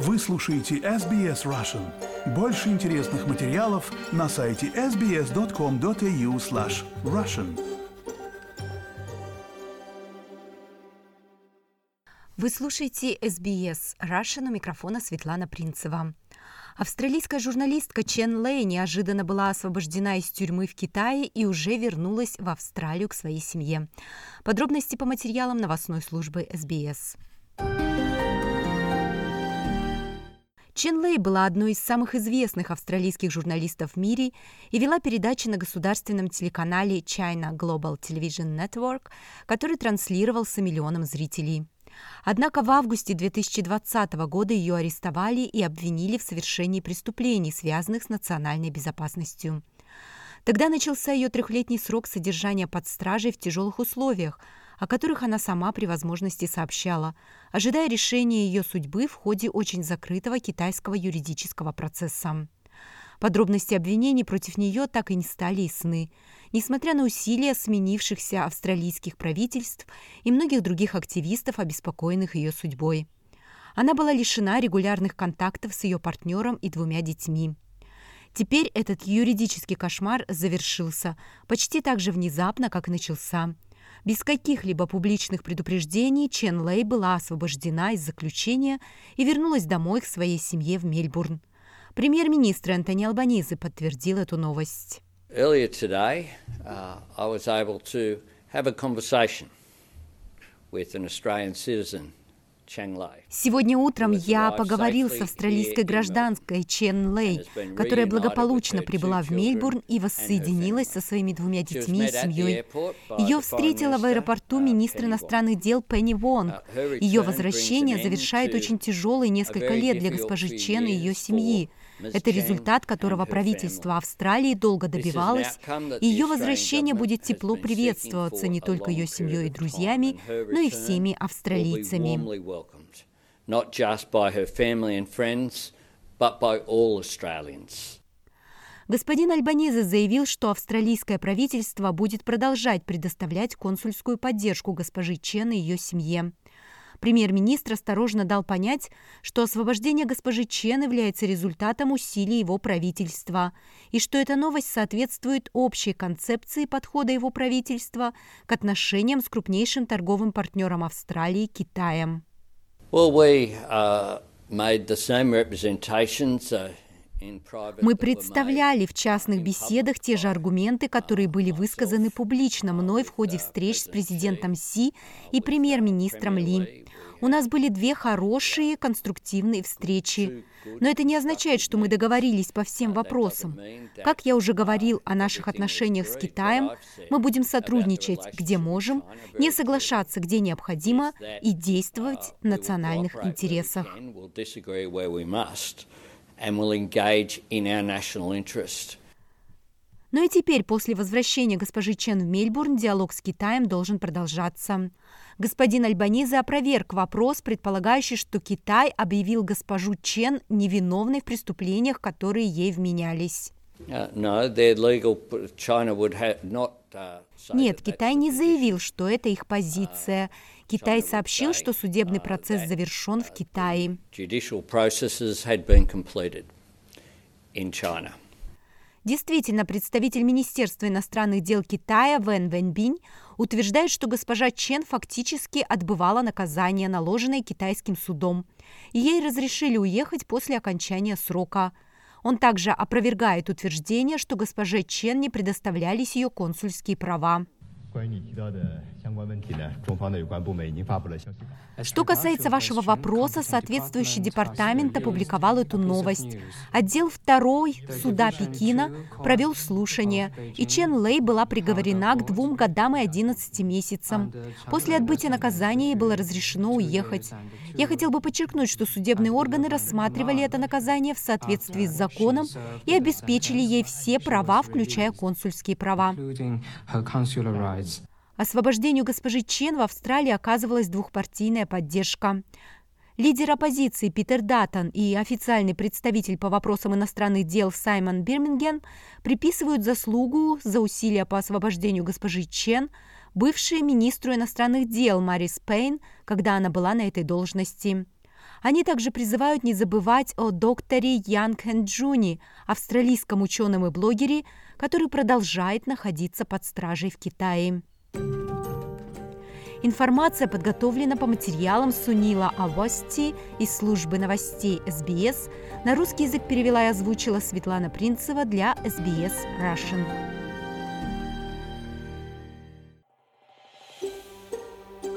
Вы слушаете SBS Russian. Больше интересных материалов на сайте sbs.com.au slash russian. Вы слушаете SBS Russian у микрофона Светлана Принцева. Австралийская журналистка Чен Лэй неожиданно была освобождена из тюрьмы в Китае и уже вернулась в Австралию к своей семье. Подробности по материалам новостной службы SBS. Чен Лэй была одной из самых известных австралийских журналистов в мире и вела передачи на государственном телеканале China Global Television Network, который транслировался миллионам зрителей. Однако в августе 2020 года ее арестовали и обвинили в совершении преступлений, связанных с национальной безопасностью. Тогда начался ее трехлетний срок содержания под стражей в тяжелых условиях – о которых она сама при возможности сообщала, ожидая решения ее судьбы в ходе очень закрытого китайского юридического процесса. Подробности обвинений против нее так и не стали ясны, несмотря на усилия сменившихся австралийских правительств и многих других активистов, обеспокоенных ее судьбой. Она была лишена регулярных контактов с ее партнером и двумя детьми. Теперь этот юридический кошмар завершился почти так же внезапно, как и начался – без каких-либо публичных предупреждений Чен Лэй была освобождена из заключения и вернулась домой к своей семье в Мельбурн. Премьер-министр Антони Албанизы подтвердил эту новость. Today, uh, I was able to have a conversation with an Australian citizen Сегодня утром я поговорил с австралийской гражданской Чен Лэй, которая благополучно прибыла в Мельбурн и воссоединилась со своими двумя детьми и семьей. Ее встретила в аэропорту министр иностранных дел Пенни Вонг. Ее возвращение завершает очень тяжелые несколько лет для госпожи Чен и ее семьи. Это результат, которого правительство Австралии долго добивалось, и ее возвращение будет тепло приветствоваться не только ее семьей и друзьями, но и всеми австралийцами. Господин Альбанезе заявил, что австралийское правительство будет продолжать предоставлять консульскую поддержку госпожи Чен и ее семье. Премьер-министр осторожно дал понять, что освобождение госпожи Чен является результатом усилий его правительства и что эта новость соответствует общей концепции подхода его правительства к отношениям с крупнейшим торговым партнером Австралии – Китаем. Well, we, uh, made the same representations, uh... Мы представляли в частных беседах те же аргументы, которые были высказаны публично мной в ходе встреч с президентом Си и премьер-министром Ли. У нас были две хорошие, конструктивные встречи. Но это не означает, что мы договорились по всем вопросам. Как я уже говорил о наших отношениях с Китаем, мы будем сотрудничать, где можем, не соглашаться, где необходимо, и действовать в национальных интересах and will engage in our national interest. Но и теперь, после возвращения госпожи Чен в Мельбурн, диалог с Китаем должен продолжаться. Господин Альбаниза опроверг вопрос, предполагающий, что Китай объявил госпожу Чен невиновной в преступлениях, которые ей вменялись. Uh, uh, Нет, Китай не заявил, что это их позиция. Китай сообщил, что судебный процесс завершен в Китае. Действительно, представитель Министерства иностранных дел Китая Вэн Вэньбинь утверждает, что госпожа Чен фактически отбывала наказание, наложенное китайским судом. ей разрешили уехать после окончания срока. Он также опровергает утверждение, что госпоже Чен не предоставлялись ее консульские права. Что касается вашего вопроса, соответствующий департамент опубликовал эту новость. Отдел 2 суда Пекина провел слушание, и Чен Лэй была приговорена к двум годам и 11 месяцам. После отбытия наказания ей было разрешено уехать. Я хотел бы подчеркнуть, что судебные органы рассматривали это наказание в соответствии с законом и обеспечили ей все права, включая консульские права. Освобождению госпожи Чен в Австралии оказывалась двухпартийная поддержка. Лидер оппозиции Питер Даттон и официальный представитель по вопросам иностранных дел Саймон Бирминген приписывают заслугу за усилия по освобождению госпожи Чен бывшей министру иностранных дел Марис Пейн, когда она была на этой должности. Они также призывают не забывать о докторе Ян Хэнджуни, австралийском ученом и блогере, который продолжает находиться под стражей в Китае. Информация подготовлена по материалам Сунила Авости из службы новостей СБС. На русский язык перевела и озвучила Светлана Принцева для СБС Russian.